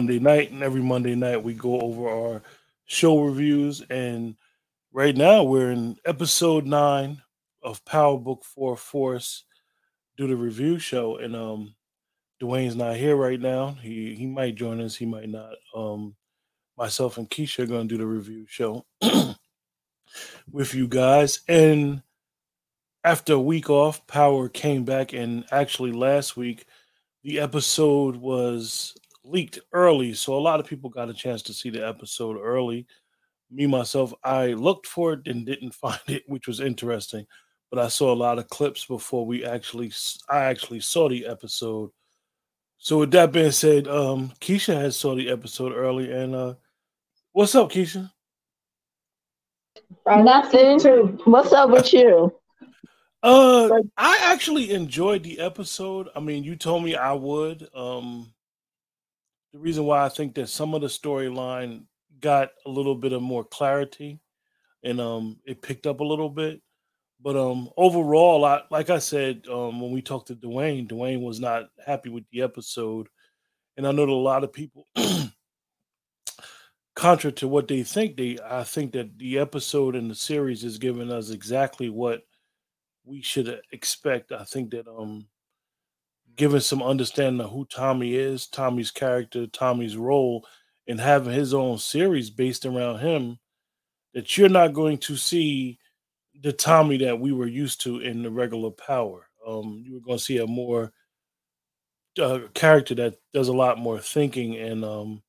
Monday night, and every Monday night we go over our show reviews. And right now we're in episode nine of Power Book Four Force, do the review show. And um, Dwayne's not here right now. He he might join us. He might not. Um, myself and Keisha are going to do the review show with you guys. And after a week off, Power came back, and actually last week the episode was leaked early, so a lot of people got a chance to see the episode early. Me myself, I looked for it and didn't find it, which was interesting. But I saw a lot of clips before we actually, I actually saw the episode. So with that being said, um, Keisha has saw the episode early, and uh, what's up, Keisha? Nothing. What's up with you? Uh, I actually enjoyed the episode. I mean, you told me I would. Um, the reason why I think that some of the storyline got a little bit of more clarity, and um, it picked up a little bit. But um, overall, I like I said um, when we talked to Dwayne, Dwayne was not happy with the episode, and I know that a lot of people, contrary to what they think, they I think that the episode and the series is giving us exactly what we should expect. I think that um giving some understanding of who Tommy is, Tommy's character, Tommy's role, and having his own series based around him, that you're not going to see the Tommy that we were used to in the regular power. Um, you were going to see a more uh, character that does a lot more thinking, and um,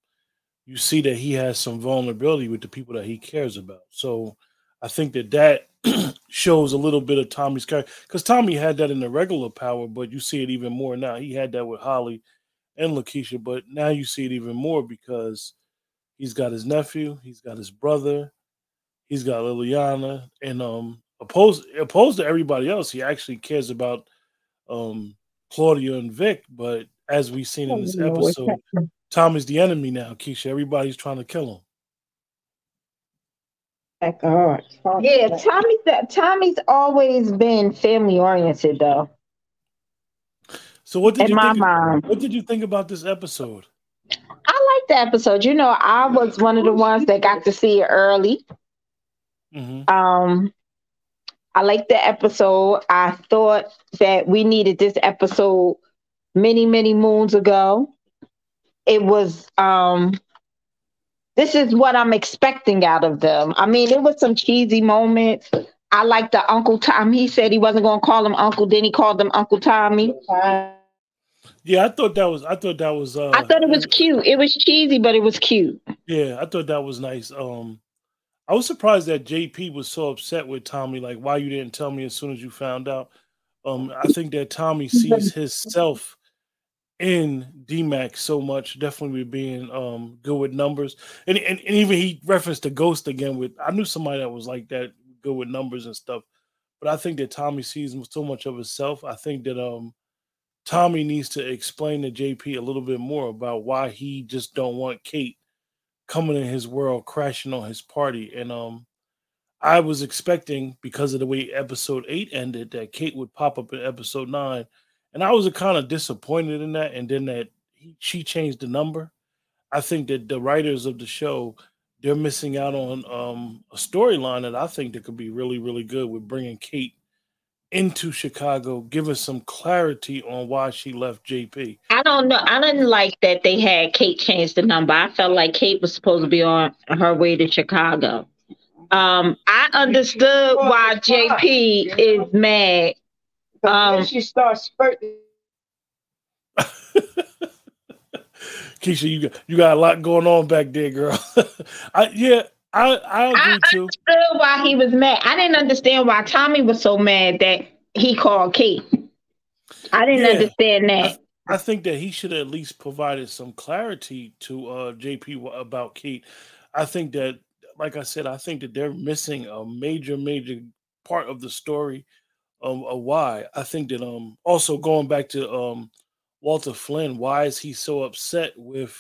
you see that he has some vulnerability with the people that he cares about. So I think that that shows a little bit of Tommy's character because Tommy had that in the regular power, but you see it even more now. He had that with Holly and Lakeisha, but now you see it even more because he's got his nephew, he's got his brother, he's got Liliana, and um opposed opposed to everybody else, he actually cares about um Claudia and Vic, but as we've seen in this episode, Tommy's the enemy now, Keisha. Everybody's trying to kill him. God. Yeah, Tommy's Tommy's always been family oriented though. So what did In you my think? Mind. What did you think about this episode? I like the episode. You know, I was one of the ones that got to see it early. Mm-hmm. Um, I liked the episode. I thought that we needed this episode many, many moons ago. It was um this is what I'm expecting out of them. I mean, it was some cheesy moments. I like the Uncle Tom. He said he wasn't going to call him Uncle. Then he called him Uncle Tommy. Yeah, I thought that was. I thought that was. Uh, I thought it was cute. It was cheesy, but it was cute. Yeah, I thought that was nice. Um, I was surprised that JP was so upset with Tommy. Like, why you didn't tell me as soon as you found out? Um, I think that Tommy sees his self in DMAC so much, definitely being um good with numbers. And, and and even he referenced the ghost again with I knew somebody that was like that, good with numbers and stuff. But I think that Tommy sees so much of himself. I think that um Tommy needs to explain to JP a little bit more about why he just don't want Kate coming in his world, crashing on his party. And um I was expecting because of the way episode eight ended that Kate would pop up in episode nine and I was kind of disappointed in that. And then that he, she changed the number. I think that the writers of the show they're missing out on um, a storyline that I think that could be really, really good with bringing Kate into Chicago, give us some clarity on why she left JP. I don't know. I didn't like that they had Kate change the number. I felt like Kate was supposed to be on her way to Chicago. Um, I understood why JP is mad um, she starts spurting. Keisha, you got you got a lot going on back there, girl. I yeah, I I agree I too. understood why he was mad. I didn't understand why Tommy was so mad that he called Kate. I didn't yeah, understand that. I, I, think that he should have at least provided some clarity to uh JP about Kate. I think that, like I said, I think that they're missing a major, major part of the story um, uh, why. I think that um also going back to um Walter Flynn, why is he so upset with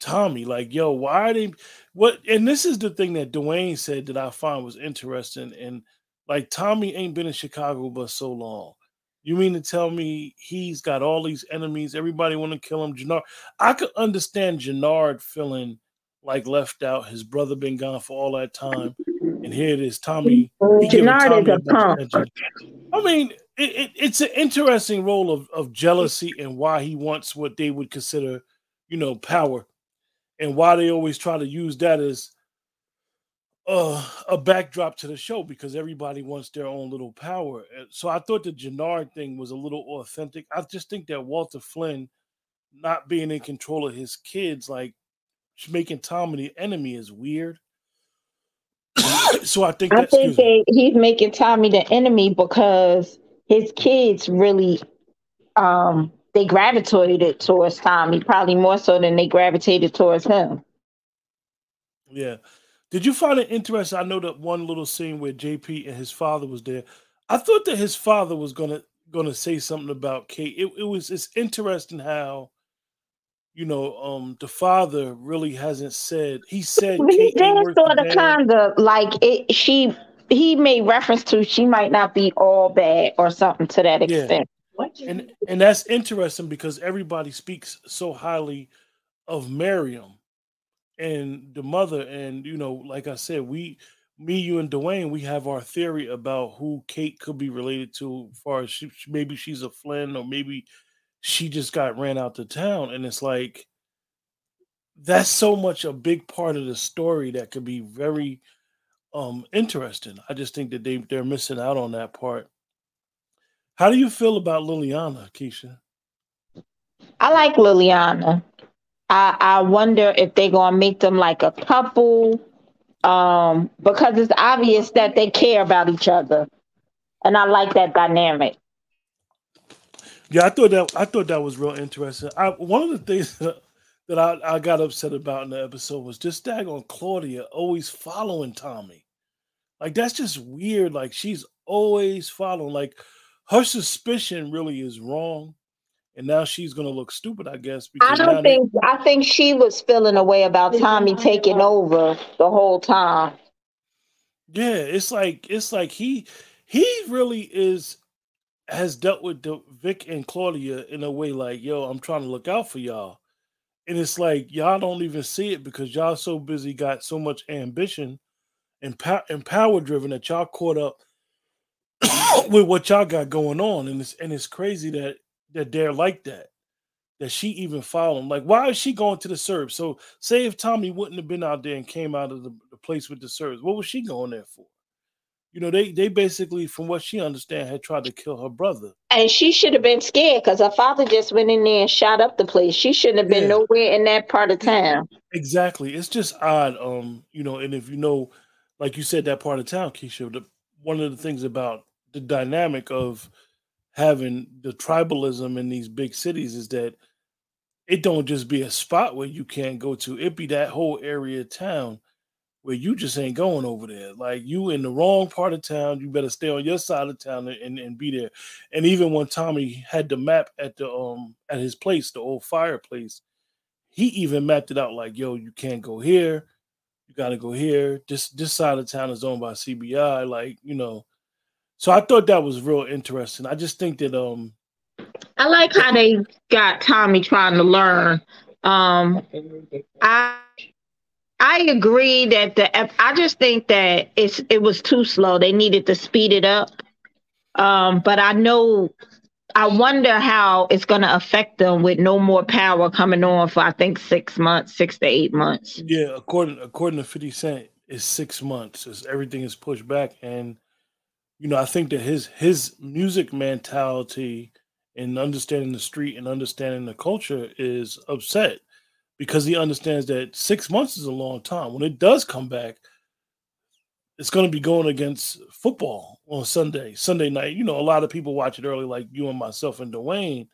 Tommy? Like, yo, why are they what and this is the thing that Dwayne said that I find was interesting. And like Tommy ain't been in Chicago but so long. You mean to tell me he's got all these enemies? Everybody want to kill him. Jenard, I could understand Jenard feeling like left out. His brother been gone for all that time, and here it is, Tommy. Jenard is a punk. I mean, it, it, it's an interesting role of, of jealousy and why he wants what they would consider, you know, power, and why they always try to use that as uh, a backdrop to the show because everybody wants their own little power. So I thought the Jenard thing was a little authentic. I just think that Walter Flynn not being in control of his kids, like making Tommy the enemy, is weird. So I think I think they, he's making Tommy the enemy because his kids really um they gravitated towards Tommy, probably more so than they gravitated towards him. Yeah. Did you find it interesting? I know that one little scene where JP and his father was there. I thought that his father was gonna gonna say something about Kate. It, it was it's interesting how you know um the father really hasn't said he said he did sort of kind of like it she he made reference to she might not be all bad or something to that extent. Yeah. And and that's interesting because everybody speaks so highly of Miriam and the mother and you know like i said we me you and dwayne we have our theory about who kate could be related to as far as she, maybe she's a flynn or maybe she just got ran out to town and it's like that's so much a big part of the story that could be very um interesting. I just think that they they're missing out on that part. How do you feel about liliana keisha? I like liliana. I, I wonder if they're gonna make them like a couple, um, because it's obvious that they care about each other, and I like that dynamic. Yeah, I thought that I thought that was real interesting. I, one of the things that, that I, I got upset about in the episode was just daggone Claudia always following Tommy. Like that's just weird. Like she's always following. Like her suspicion really is wrong and now she's gonna look stupid, I guess. I don't think they, I think she was feeling a way about Tommy taking over the whole time. Yeah, it's like it's like he he really is has dealt with the, Vic and Claudia in a way like, yo, I'm trying to look out for y'all. And it's like y'all don't even see it because y'all so busy, got so much ambition and, power, and power driven that y'all caught up with what y'all got going on. And it's and it's crazy that that they're like that. That she even followed him. Like, why is she going to the Serbs? So, say if Tommy wouldn't have been out there and came out of the, the place with the Serbs, what was she going there for? You know, they they basically, from what she understand, had tried to kill her brother. And she should have been scared because her father just went in there and shot up the place. She shouldn't have been yeah. nowhere in that part of town. Exactly. It's just odd. Um, you know, and if you know, like you said, that part of town, Keisha, the, one of the things about the dynamic of having the tribalism in these big cities is that it don't just be a spot where you can't go to. It be that whole area of town where you just ain't going over there. Like you in the wrong part of town, you better stay on your side of town and, and be there. And even when Tommy had the map at the um at his place, the old fireplace, he even mapped it out like, yo, you can't go here, you gotta go here. This this side of town is owned by CBI. Like, you know, so I thought that was real interesting. I just think that um I like how they got Tommy trying to learn. Um I I agree that the I just think that it's it was too slow. They needed to speed it up. Um but I know I wonder how it's going to affect them with no more power coming on for I think 6 months, 6 to 8 months. Yeah, according according to 50 Cent, it's 6 months. It's, everything is pushed back and you know, I think that his his music mentality and understanding the street and understanding the culture is upset because he understands that six months is a long time. When it does come back, it's going to be going against football on Sunday, Sunday night. You know, a lot of people watch it early, like you and myself and Dwayne,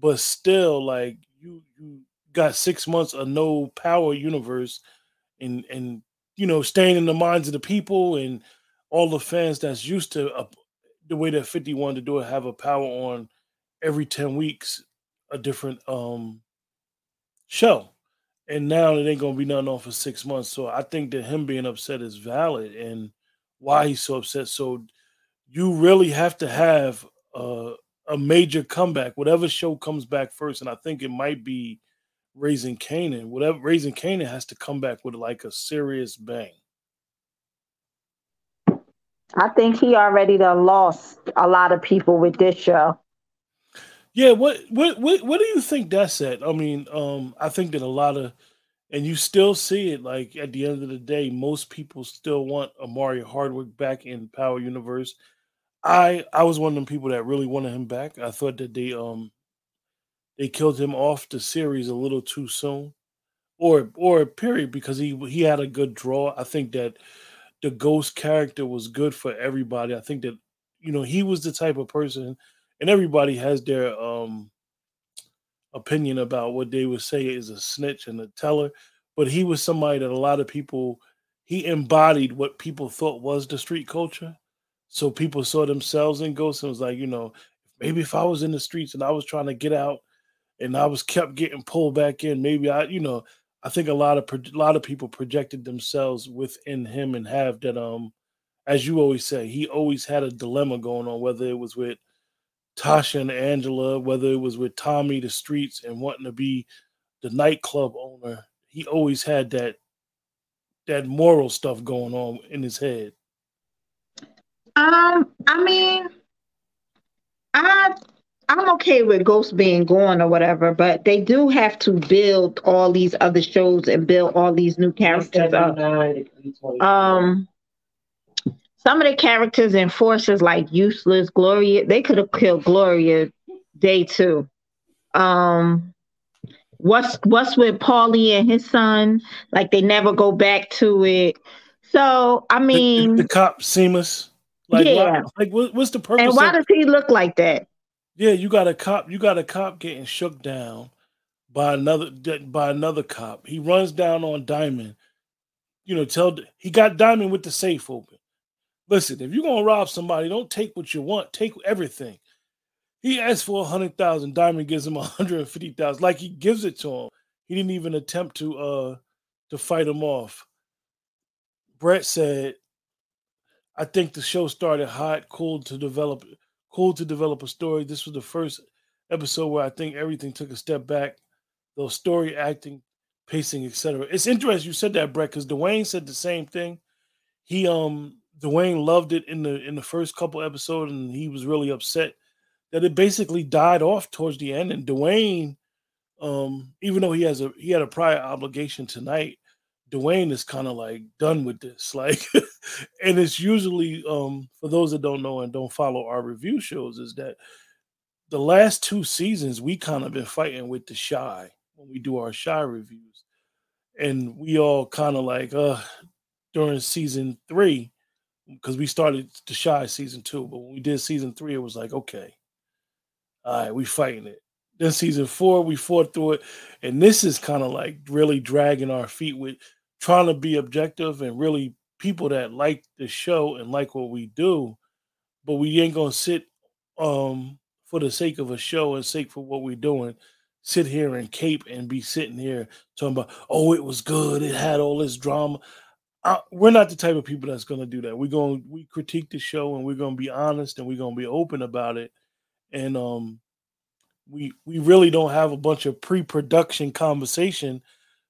but still, like you, you got six months of no power universe, and and you know, staying in the minds of the people and all the fans that's used to uh, the way that 50 wanted to do it have a power on every 10 weeks a different um show and now it ain't gonna be nothing on for six months so i think that him being upset is valid and why he's so upset so you really have to have a, a major comeback. Whatever show comes back first, and I think it might be Raising Kanan. Whatever Raising Kanan has to come back with like a serious bang. I think he already lost a lot of people with this show. Yeah, what what what what do you think that's at? I mean, um, I think that a lot of and you still see it like at the end of the day, most people still want Omari Hardwick back in Power Universe. I I was one of them people that really wanted him back. I thought that they um they killed him off the series a little too soon, or or period because he he had a good draw. I think that the ghost character was good for everybody. I think that you know he was the type of person, and everybody has their um opinion about what they would say is a snitch and a teller, but he was somebody that a lot of people he embodied what people thought was the street culture. So people saw themselves in ghosts and was like, you know, maybe if I was in the streets and I was trying to get out and I was kept getting pulled back in. Maybe I, you know, I think a lot of a lot of people projected themselves within him and have that. Um, as you always say, he always had a dilemma going on, whether it was with Tasha and Angela, whether it was with Tommy the streets and wanting to be the nightclub owner. He always had that that moral stuff going on in his head. Um, I mean, I I'm okay with Ghost being gone or whatever, but they do have to build all these other shows and build all these new characters up. Um, some of the characters and forces like useless Gloria, they could have killed Gloria day two. Um, what's what's with Paulie and his son? Like they never go back to it. So I mean, the, the cop Seamus. Like, yeah. Why, like what, what's the purpose? And why of- does he look like that? Yeah, you got a cop. You got a cop getting shook down by another by another cop. He runs down on Diamond. You know, tell he got Diamond with the safe open. Listen, if you're gonna rob somebody, don't take what you want. Take everything. He asked for a hundred thousand. Diamond gives him a hundred and fifty thousand. Like he gives it to him. He didn't even attempt to uh to fight him off. Brett said, "I think the show started hot, cool to develop cool to develop a story. This was the first episode where I think everything took a step back. Those story, acting, pacing, etc. It's interesting you said that, Brett, because Dwayne said the same thing. He um Dwayne loved it in the in the first couple episodes, and he was really upset that it basically died off towards the end. And Dwayne, um, even though he has a he had a prior obligation tonight, Dwayne is kind of like done with this. Like, and it's usually um for those that don't know and don't follow our review shows, is that the last two seasons we kind of been fighting with the Chi when we do our Chi reviews. And we all kind of like uh during season three, because we started the Chi season two, but when we did season three, it was like, okay, all right, we fighting it. Then season four, we fought through it. And this is kind of like really dragging our feet with trying to be objective and really people that like the show and like what we do, but we ain't gonna sit um for the sake of a show and sake for what we're doing, sit here and cape and be sitting here talking about, oh, it was good, it had all this drama. Uh, we're not the type of people that's going to do that. We're going to we critique the show and we're going to be honest and we're going to be open about it. And um we we really don't have a bunch of pre-production conversation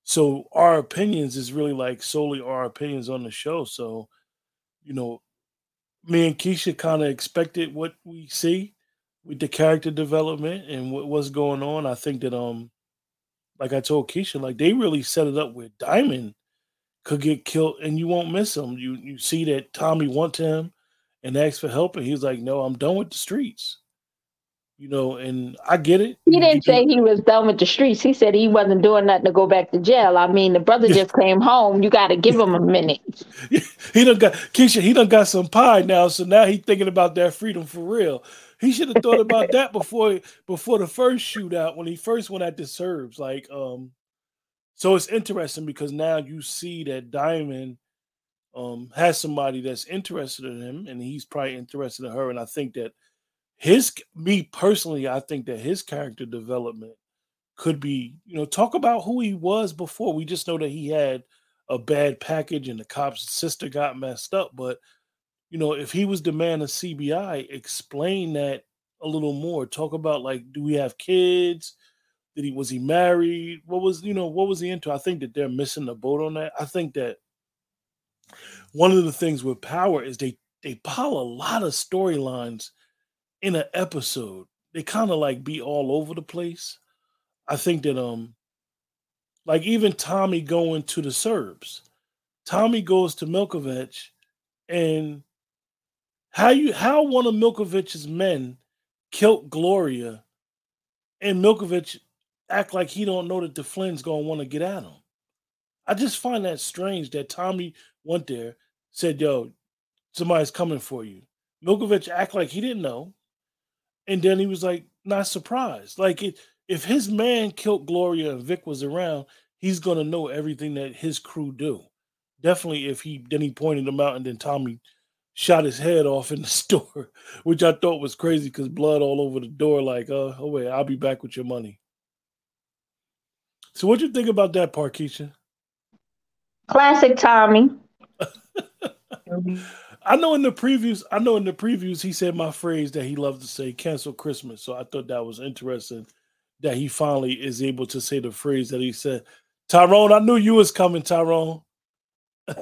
so our opinions is really like solely our opinions on the show. So, you know, me and Keisha kind of expected what we see with the character development and what, what's going on. I think that um, like I told Keisha, like they really set it up with Diamond could get killed and you won't miss him. You you see that Tommy wants him and asks for help, and he's like, "No, I'm done with the streets." you know, and I get it. He didn't say he was done with the streets. He said he wasn't doing nothing to go back to jail. I mean, the brother just came home. You got to give him a minute. he done got Keisha. He done got some pie now, so now he's thinking about that freedom for real. He should have thought about that before before the first shootout when he first went at the Serbs. Like, um, so it's interesting because now you see that Diamond um has somebody that's interested in him, and he's probably interested in her. And I think that his me personally, I think that his character development could be, you know, talk about who he was before. We just know that he had a bad package and the cop's sister got messed up. But you know, if he was the man of CBI, explain that a little more. Talk about like, do we have kids? Did he was he married? What was you know what was he into? I think that they're missing the boat on that. I think that one of the things with Power is they they pile a lot of storylines in an episode. They kind of like be all over the place. I think that um like even Tommy going to the Serbs. Tommy goes to Milkovich and how you how one of Milkovich's men killed Gloria and Milkovich act like he don't know that the Flynn's gonna want to get at him. I just find that strange that Tommy went there, said, "Yo, somebody's coming for you." Milkovich act like he didn't know, and then he was like not surprised. Like it, if his man killed Gloria and Vic was around, he's gonna know everything that his crew do. Definitely, if he then he pointed them out, and then Tommy shot his head off in the store, which I thought was crazy because blood all over the door. Like, uh, oh wait, I'll be back with your money. So, what you think about that part, Keisha? Classic Tommy. I know in the previews, I know in the previews he said my phrase that he loved to say cancel Christmas. So I thought that was interesting that he finally is able to say the phrase that he said. Tyrone, I knew you was coming, Tyrone.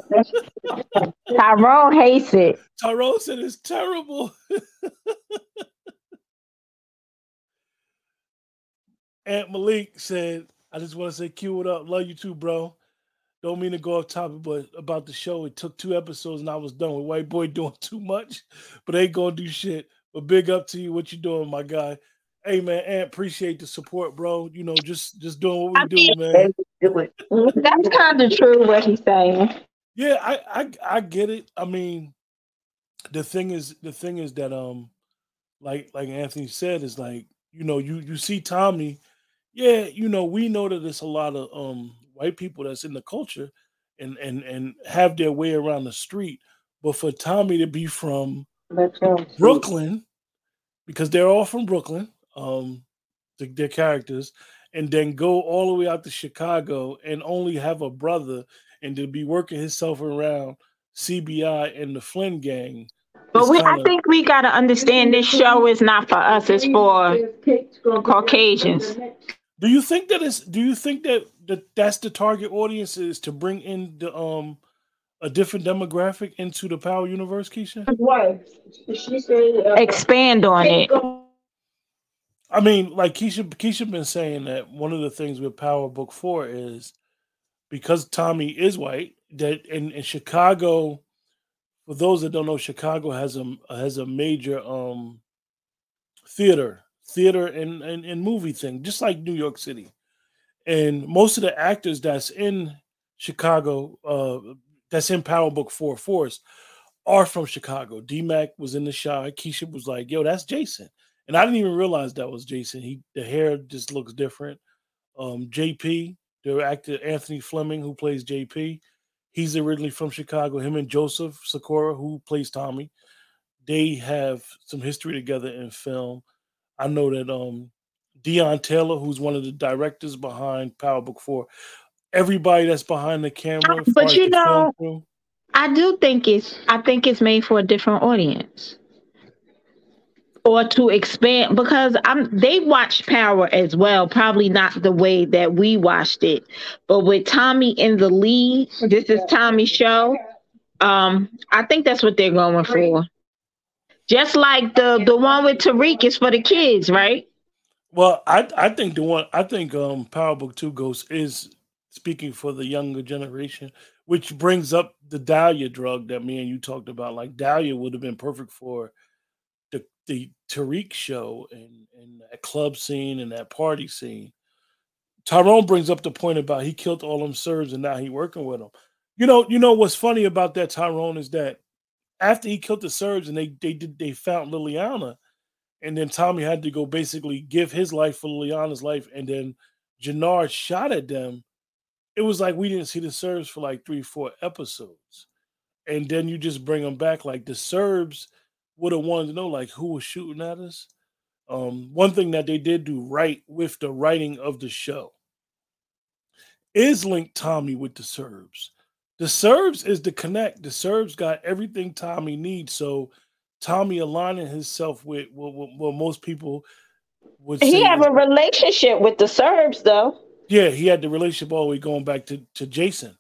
Tyrone hates it. Tyrone said it's terrible. Aunt Malik said I just want to say, cue it up. Love you too, bro. Don't mean to go off topic, but about the show, it took two episodes and I was done with White Boy doing too much, but ain't gonna do shit. But big up to you, what you doing, my guy. Hey man, Aunt, appreciate the support, bro. You know, just just doing what we do, man. That's kind of true what he's saying. Yeah, I, I I get it. I mean, the thing is, the thing is that um, like like Anthony said, is like you know, you you see Tommy yeah, you know, we know that there's a lot of um white people that's in the culture and and and have their way around the street. But for Tommy to be from Brooklyn, because they're all from Brooklyn, um, the, their characters, and then go all the way out to Chicago and only have a brother and to be working himself around CBI and the Flynn gang. But we, kinda... I think we got to understand this show is not for us; it's for Caucasians. Do you think that is? Do you think that, that that's the target audience is to bring in the um a different demographic into the Power universe, Keisha? What? She said uh, expand on it. I mean, like Keisha, Keisha been saying that one of the things with Power Book Four is because Tommy is white. That in, in Chicago, for those that don't know, Chicago has a has a major um theater theater and, and, and movie thing, just like New York City. And most of the actors that's in Chicago, uh, that's in Power Book Four Force, are from Chicago. DMAC was in the Chi. Keisha was like, "Yo, that's Jason," and I didn't even realize that was Jason. He the hair just looks different. Um, JP, the actor Anthony Fleming, who plays JP, he's originally from Chicago. Him and Joseph Sikora, who plays Tommy, they have some history together in film. I know that um Deon Taylor, who's one of the directors behind Power Book Four, everybody that's behind the camera. But you know, I do think it's I think it's made for a different audience. Or to expand because I'm they watched Power as well, probably not the way that we watched it. But with Tommy in the lead, this is Tommy's show. Um, I think that's what they're going for. Just like the the one with Tariq is for the kids, right? Well, I I think the one I think um Power Book Two Ghost is speaking for the younger generation, which brings up the Dahlia drug that me and you talked about. Like Dahlia would have been perfect for the the Tariq show and and that club scene and that party scene. Tyrone brings up the point about he killed all them Serbs and now he working with them. You know, you know what's funny about that Tyrone is that after he killed the Serbs and they they did they found Liliana, and then Tommy had to go basically give his life for Liliana's life, and then Jenard shot at them. It was like we didn't see the Serbs for like three, four episodes, and then you just bring them back. Like the Serbs would have wanted to know like who was shooting at us. Um, one thing that they did do right with the writing of the show is link Tommy with the Serbs the Serbs is the connect. The Serbs got everything Tommy needs. So Tommy aligning himself with what, what, what most people would. He have a relationship with the Serbs, though. Yeah, he had the relationship all the way going back to to Jason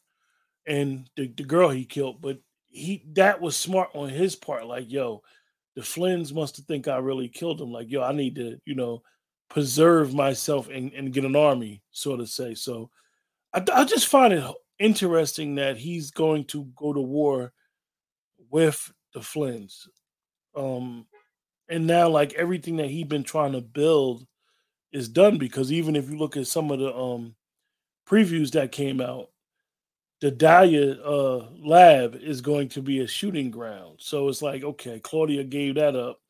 and the, the girl he killed. But he that was smart on his part. Like, yo, the Flynns must have think I really killed him. Like, yo, I need to, you know, preserve myself and, and get an army, so to say. So I, I just find it interesting that he's going to go to war with the Flynns. Um, and now like everything that he's been trying to build is done because even if you look at some of the um previews that came out, the Dahlia uh, lab is going to be a shooting ground. So it's like, okay, Claudia gave that up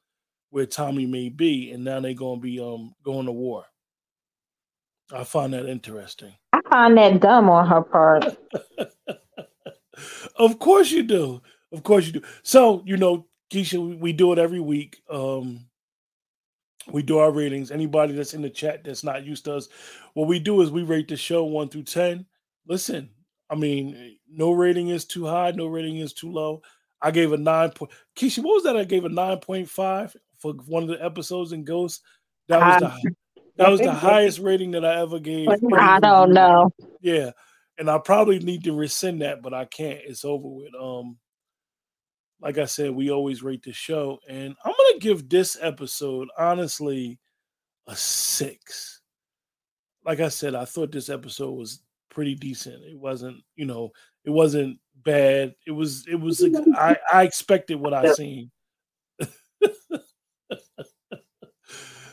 where Tommy may be, and now they're gonna be um going to war. I find that interesting. Find that dumb on her part. of course you do. Of course you do. So, you know, Keisha, we, we do it every week. Um we do our ratings. Anybody that's in the chat that's not used to us, what we do is we rate the show one through ten. Listen, I mean, no rating is too high, no rating is too low. I gave a nine point. Keisha, what was that? I gave a nine point five for one of the episodes in Ghost. That was the that was the highest rating that I ever gave. I don't know. Yeah, and I probably need to rescind that, but I can't. It's over with. Um, like I said, we always rate the show, and I'm gonna give this episode honestly a six. Like I said, I thought this episode was pretty decent. It wasn't, you know, it wasn't bad. It was, it was. I I expected what I seen.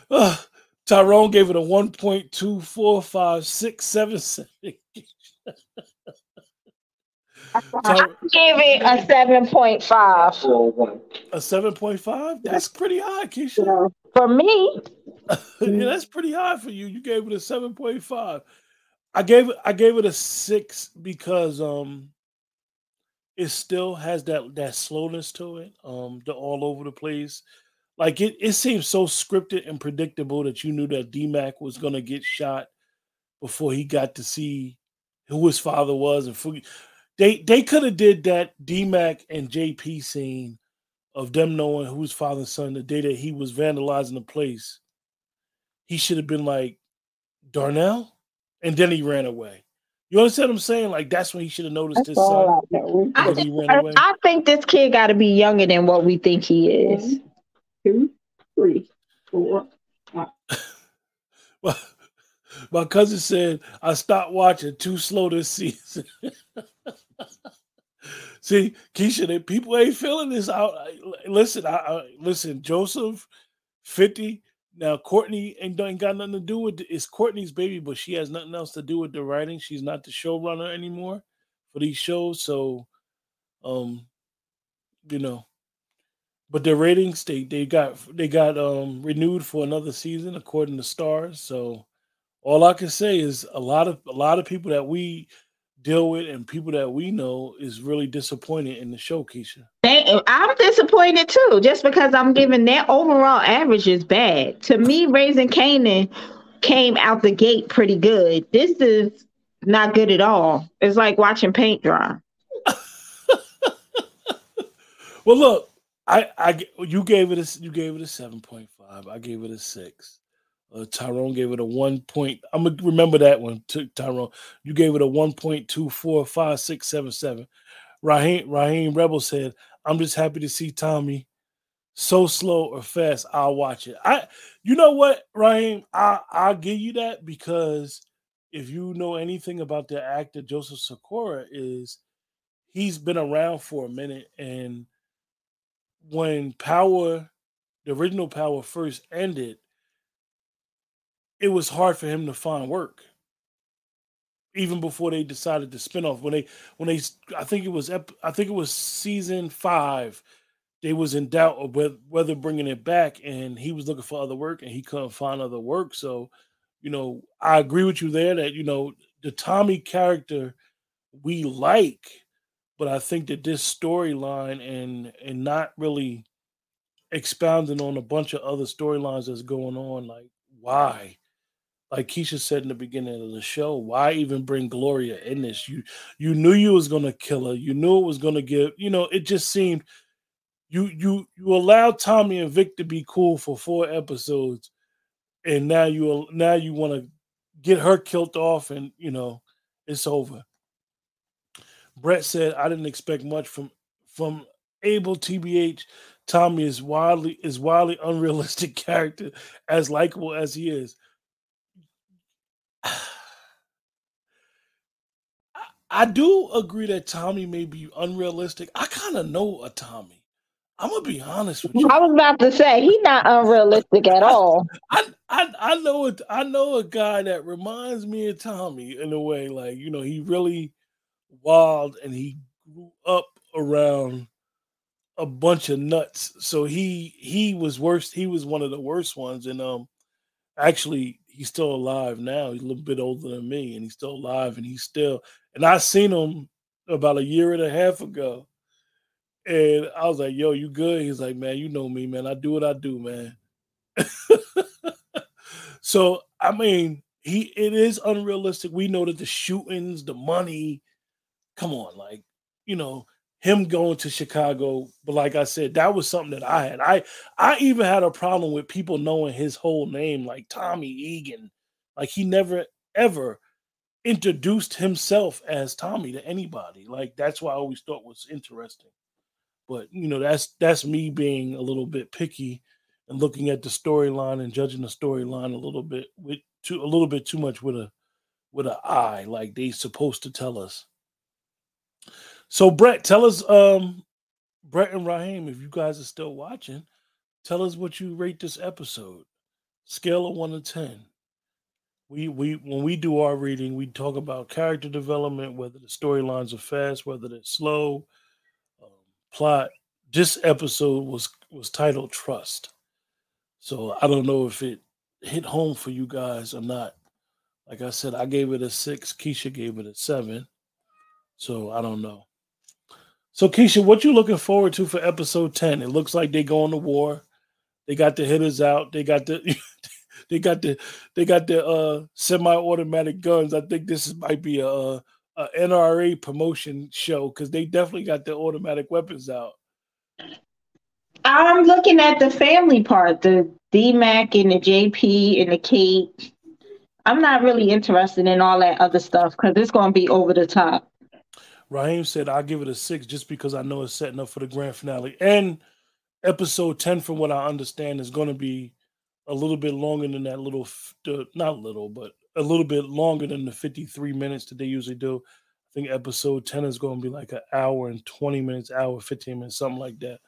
Tyrone gave it a 1.245677. I gave it a 7.5. A 7.5? That's pretty high, Keisha. For me. yeah, that's pretty high for you. You gave it a 7.5. I gave it I gave it a six because um it still has that that slowness to it, um, the all over the place. Like it, it seems so scripted and predictable that you knew that DMAC was gonna get shot before he got to see who his father was and for, they they could have did that DMAC and JP scene of them knowing who's father and son the day that he was vandalizing the place. He should have been like Darnell and then he ran away. You understand what I'm saying? Like that's when he should have noticed that's his son. I, he. I think this kid got to be younger than what we think he is. Mm-hmm. Two, three, four. Five. well, my cousin said I stopped watching too slow this season. See, Keisha, people ain't feeling this out. Listen, I, I listen, Joseph, fifty now, Courtney ain't, ain't got nothing to do with it. It's Courtney's baby, but she has nothing else to do with the writing. She's not the showrunner anymore for these shows. So, um, you know, but the ratings they they got they got um renewed for another season according to Starz. So, all I can say is a lot of a lot of people that we deal with and people that we know is really disappointed in the show, Keisha. I'm disappointed too, just because I'm giving their overall average is bad. To me, Raising Kanan came out the gate pretty good. This is not good at all. It's like watching paint dry. well, look, I, I, you gave it a, you gave it a seven point five. I gave it a six. Uh, Tyrone gave it a one point. I'm gonna remember that one. Tyrone, you gave it a one point two four five six seven seven. Raheem Raheem Rebel said, "I'm just happy to see Tommy so slow or fast. I'll watch it." I, you know what, Raheem, I I'll give you that because if you know anything about the actor Joseph Sikora, is he's been around for a minute, and when Power, the original Power first ended it was hard for him to find work. Even before they decided to spin off when they when they i think it was i think it was season five they was in doubt of whether bringing it back and he was looking for other work and he couldn't find other work. So you know i agree with you there that you know the tommy character we like but i think that this storyline and and not really expounding on a bunch of other storylines that's going on like why like Keisha said in the beginning of the show, why even bring Gloria in this? You you knew you was gonna kill her. You knew it was gonna give. You know, it just seemed you you you allowed Tommy and Vic to be cool for four episodes, and now you now you want to get her killed off, and you know it's over. Brett said, "I didn't expect much from from Abel TBH. Tommy is wildly is wildly unrealistic character, as likable as he is." I do agree that Tommy may be unrealistic. I kind of know a Tommy. I'm gonna be honest with you. I was about to say he's not unrealistic at all. I, I I know it. I know a guy that reminds me of Tommy in a way. Like you know, he really wild and he grew up around a bunch of nuts. So he he was worst. He was one of the worst ones. And um, actually, he's still alive now. He's a little bit older than me, and he's still alive. And he's still. And I seen him about a year and a half ago and I was like, yo, you good? He's like, man, you know me, man. I do what I do, man. so I mean, he it is unrealistic. We know that the shootings, the money, come on, like, you know, him going to Chicago. But like I said, that was something that I had. I I even had a problem with people knowing his whole name, like Tommy Egan. Like he never ever introduced himself as Tommy to anybody. Like that's why I always thought was interesting. But you know, that's that's me being a little bit picky and looking at the storyline and judging the storyline a little bit with too a little bit too much with a with an eye, like they supposed to tell us. So Brett, tell us, um, Brett and Raheem, if you guys are still watching, tell us what you rate this episode. Scale of one to ten. We we when we do our reading, we talk about character development, whether the storylines are fast, whether they're slow, plot. This episode was was titled Trust. So I don't know if it hit home for you guys or not. Like I said, I gave it a six. Keisha gave it a seven. So I don't know. So Keisha, what you looking forward to for episode 10? It looks like they going to war. They got the hitters out. They got the they got the they got the uh semi-automatic guns. I think this might be a, a NRA promotion show because they definitely got their automatic weapons out. I'm looking at the family part, the DMAC and the JP and the Kate. I'm not really interested in all that other stuff because it's going to be over the top. Raheem said, I'll give it a six just because I know it's setting up for the grand finale. And episode 10, from what I understand, is going to be a little bit longer than that little, not little, but a little bit longer than the 53 minutes that they usually do. I think episode 10 is going to be like an hour and 20 minutes, hour 15 minutes, something like that.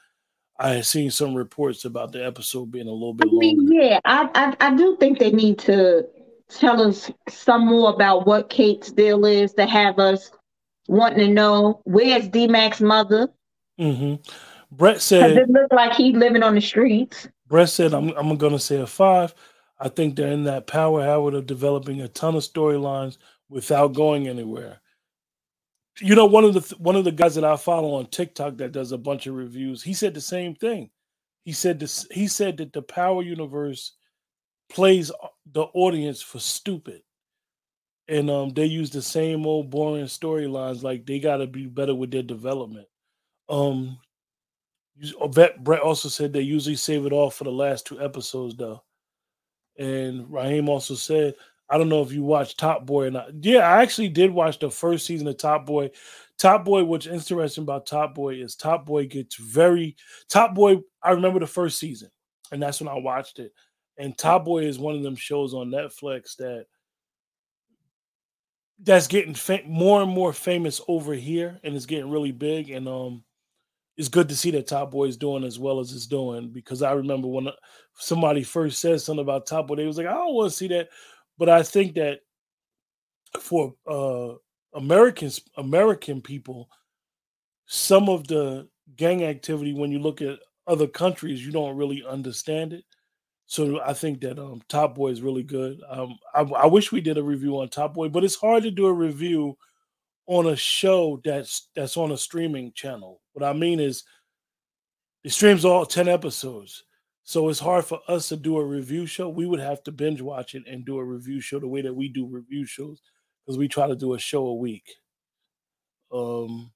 I had seen some reports about the episode being a little bit I mean, longer. Yeah, I, I, I do think they need to tell us some more about what Kate's deal is to have us wanting to know where's D Mac's mother. Mm-hmm. Brett said it looks like he's living on the streets. Brett said I'm I'm gonna say a five. I think they're in that power habit of developing a ton of storylines without going anywhere. You know, one of the one of the guys that I follow on TikTok that does a bunch of reviews, he said the same thing. He said this. He said that the Power Universe plays the audience for stupid, and um, they use the same old boring storylines. Like they got to be better with their development. Um, Bet Brett also said they usually save it all for the last two episodes, though. And Raheem also said, I don't know if you watched Top Boy or not. Yeah, I actually did watch the first season of Top Boy. Top Boy, what's interesting about Top Boy is Top Boy gets very Top Boy. I remember the first season, and that's when I watched it. And Top Boy is one of them shows on Netflix that that's getting fa- more and more famous over here, and it's getting really big. And um, it's good to see that Top Boy is doing as well as it's doing because I remember when uh, somebody first said something about Top Boy, they was like, I don't want to see that, but I think that for uh, Americans, American people, some of the gang activity when you look at other countries, you don't really understand it. So I think that um, Top Boy is really good. Um, I, I wish we did a review on Top Boy, but it's hard to do a review on a show that's that's on a streaming channel. What I mean is it streams all 10 episodes. So it's hard for us to do a review show. We would have to binge watch it and do a review show the way that we do review shows because we try to do a show a week. Um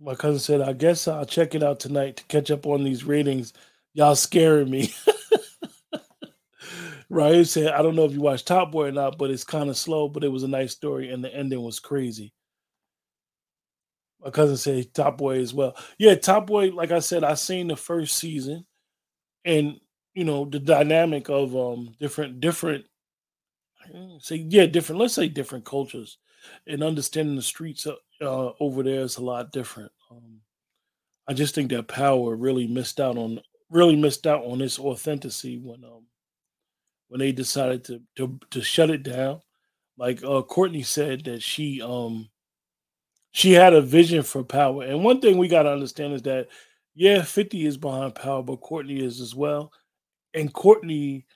My cousin said, I guess I'll check it out tonight to catch up on these ratings. Y'all scaring me. Ryan said, I don't know if you watched Top Boy or not, but it's kind of slow, but it was a nice story and the ending was crazy. My cousin said Top Boy as well. Yeah, Top Boy, like I said, I seen the first season and you know, the dynamic of um different different say yeah, different, let's say different cultures and understanding the streets uh, uh, over there is a lot different. Um, I just think that Power really missed out on really missed out on its authenticity when um when they decided to to to shut it down. Like uh, Courtney said that she um she had a vision for Power, and one thing we got to understand is that yeah, Fifty is behind Power, but Courtney is as well, and Courtney.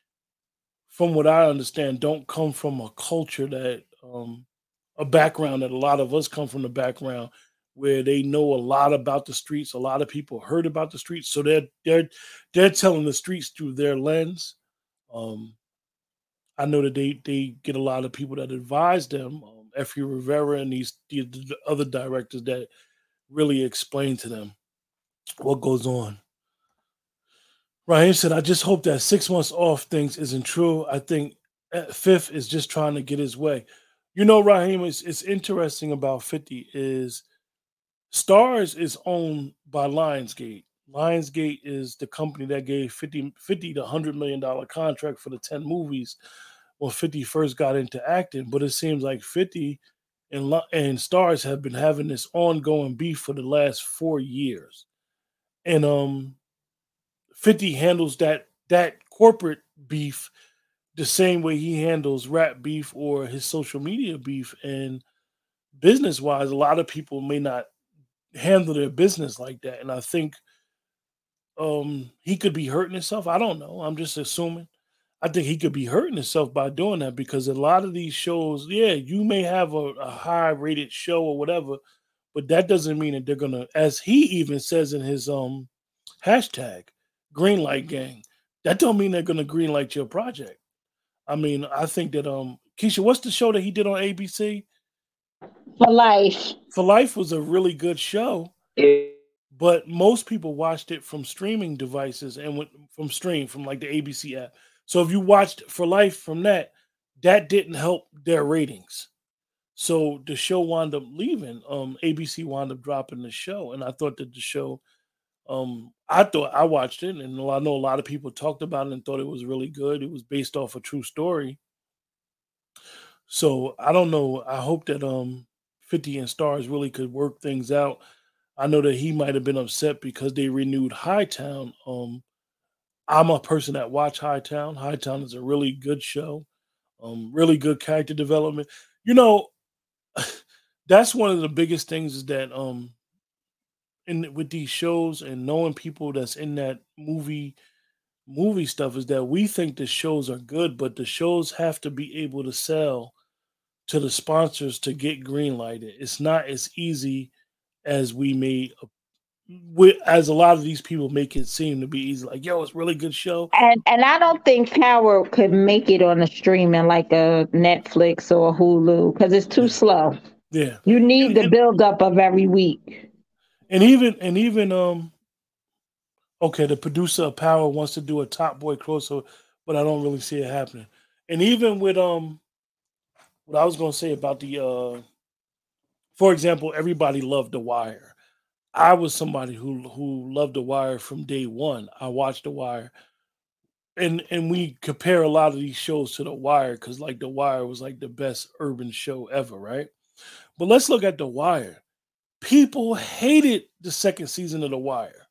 From what I understand, don't come from a culture that um, a background that a lot of us come from the background where they know a lot about the streets. A lot of people heard about the streets, so they're they're they're telling the streets through their lens. Um, I know that they they get a lot of people that advise them, um, Effie Rivera and these the, the other directors that really explain to them what goes on. Ryan said, "I just hope that six months off things isn't true. I think eh, Fifth is just trying to get his way." You know, Raheem, it's, it's interesting about 50 is Starz is owned by Lionsgate. Lionsgate is the company that gave 50, 50 to 100 million dollar contract for the 10 movies when 50 first got into acting. But it seems like 50 and, and Starz have been having this ongoing beef for the last four years. And um 50 handles that that corporate beef the same way he handles rap beef or his social media beef. And business wise, a lot of people may not handle their business like that. And I think um he could be hurting himself. I don't know. I'm just assuming. I think he could be hurting himself by doing that because a lot of these shows, yeah, you may have a, a high rated show or whatever, but that doesn't mean that they're gonna, as he even says in his um hashtag, green light gang, that don't mean they're gonna green light your project. I mean, I think that um Keisha, what's the show that he did on ABC? For Life. For Life was a really good show. But most people watched it from streaming devices and went from stream from like the ABC app. So if you watched For Life from that, that didn't help their ratings. So the show wound up leaving. Um, ABC wound up dropping the show, and I thought that the show um, I thought I watched it, and I know a lot of people talked about it and thought it was really good. It was based off a true story. So I don't know. I hope that um 50 and Starz really could work things out. I know that he might have been upset because they renewed Hightown. Um, I'm a person that watch Hightown. Hightown is a really good show. Um, really good character development. You know, that's one of the biggest things is that um in with these shows and knowing people that's in that movie movie stuff is that we think the shows are good, but the shows have to be able to sell to the sponsors to get green lighted. It's not as easy as we may as a lot of these people make it seem to be easy like yo it's really good show. And and i don't think power could make it on a streaming like a netflix or a hulu because it's too slow. Yeah. You need the build up of every week. And even and even um okay, the producer of Power wants to do a Top Boy crossover, but I don't really see it happening. And even with um what I was gonna say about the uh for example, everybody loved The Wire. I was somebody who who loved The Wire from day one. I watched The Wire. And and we compare a lot of these shows to The Wire because like The Wire was like the best urban show ever, right? But let's look at The Wire people hated the second season of The Wire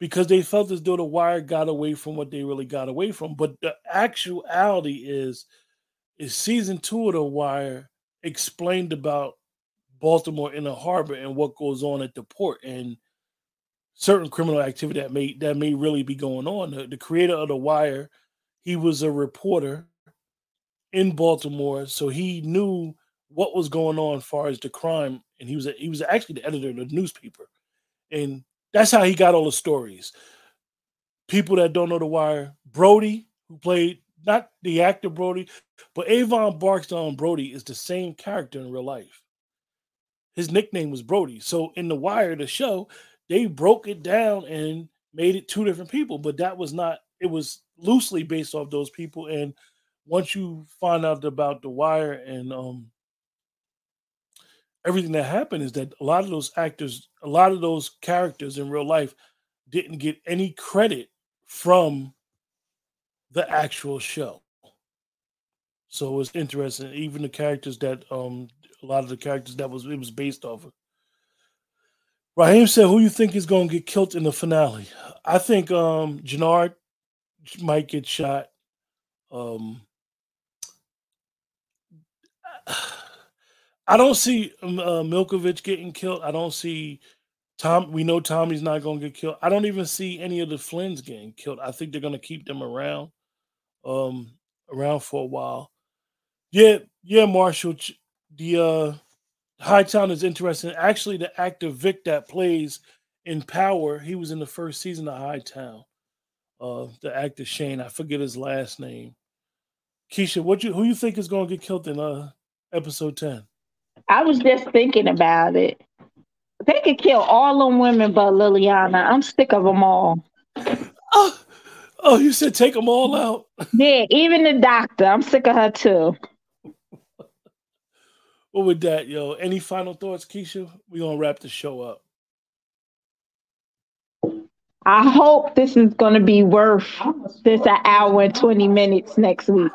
because they felt as though The Wire got away from what they really got away from. But the actuality is, is season two of The Wire explained about Baltimore in the harbor and what goes on at the port and certain criminal activity that may that may really be going on. The, the creator of The Wire, he was a reporter in Baltimore, so he knew what was going on as far as the crime, and he was a, he was actually the editor of the newspaper, and that's how he got all the stories. People that don't know the wire, Brody, who played not the actor Brody, but Avon Barksdale Brody is the same character in real life. his nickname was Brody. So in the Wire, the show, they broke it down and made it two different people, but that was not. It was loosely based off those people. And once you find out about the Wire and um everything that happened, is that a lot of those actors, a lot of those characters in real life, didn't get any credit from the actual show. So it was interesting. Even the characters that um a lot of the characters that was it was based off of. Raheem said, "Who you think is going to get killed in the finale?" I think um Jenard might get shot. Um, I don't see um, uh, Milkovich getting killed. I don't see Tom. We know Tommy's not going to get killed. I don't even see any of the Flynns getting killed. I think they're going to keep them around, um, around for a while. Yeah, yeah, Marshall. The uh, Hightown is interesting. Actually, the actor Vic that plays in Power, he was in the first season of Hightown. Uh, the actor Shane, I forget his last name. Keisha, what you who you think is going to get killed in uh episode ten? I was just thinking about it. They could kill all them women but Liliana. I'm sick of them all. Oh, oh, you said take them all out. Yeah, even the doctor. I'm sick of her too. Well, with that, yo, any final thoughts, Keisha? We're gonna wrap the show up. I hope this is gonna be worth this an hour and 20 minutes next week.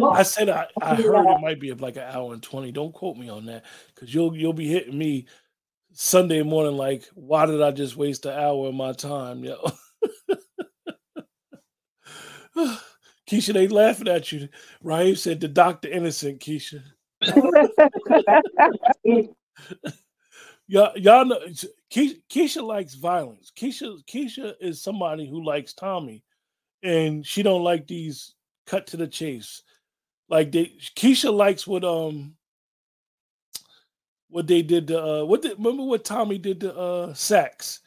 I said I, I heard it might be like an hour and 20. Don't quote me on that because you'll you'll be hitting me Sunday morning like, why did I just waste an hour of my time, yo? Keisha, they laughing at you. Raheem said the doctor innocent, Keisha. y'all, y'all know Keisha, Keisha likes violence. Keisha, Keisha is somebody who likes Tommy, and she don't like these cut to the chase. Like they, Keisha likes what um what they did to uh what did remember what Tommy did to uh Saxe.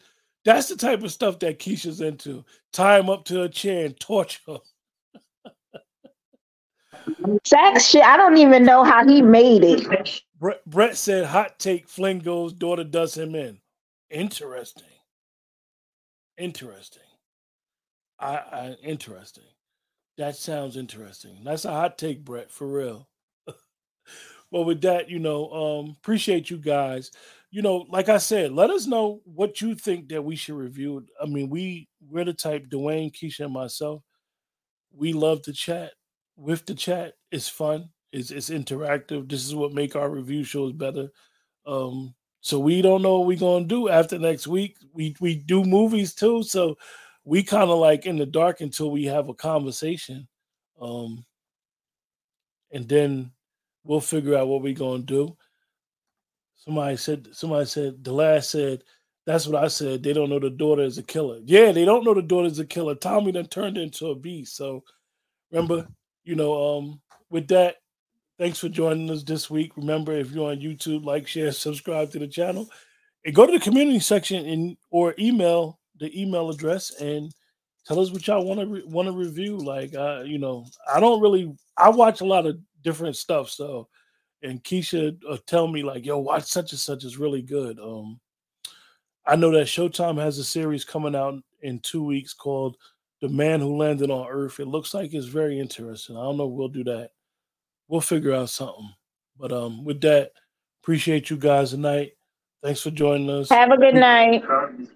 That's the type of stuff that Keisha's into. Tie him up to a chair and torture. Saxe shit, I don't even know how he made it. Brett, Brett said, "Hot take: Flynn goes, daughter does him in." Interesting. Interesting. I, I interesting. That sounds interesting. That's a hot take, Brett, for real. well, with that, you know, um, appreciate you guys. You know, like I said, let us know what you think that we should review. I mean, we we're the type, Dwayne, Keisha, and myself. We love to chat with the chat. It's fun. It's it's interactive. This is what make our review shows better. Um, so we don't know what we're gonna do after next week. We we do movies too, so we kind of like in the dark until we have a conversation. Um, and then we'll figure out what we're gonna do. Somebody said somebody said the last said that's what I said. They don't know the daughter is a killer. Yeah, they don't know the daughter is a killer. Tommy then turned into a beast. So remember, you know, um, with that, thanks for joining us this week. Remember, if you're on YouTube, like, share, subscribe to the channel, and go to the community section and or email the email address and tell us what y'all want to re- want to review. Like, uh, you know, I don't really. I watch a lot of different stuff, so and Keisha uh, tell me like, yo, watch such and such is really good. Um, I know that Showtime has a series coming out in two weeks called the man who landed on Earth. It looks like it's very interesting. I don't know. We'll do that. We'll figure out something. But um, with that, appreciate you guys tonight. Thanks for joining us. Have a good night.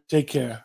Take care.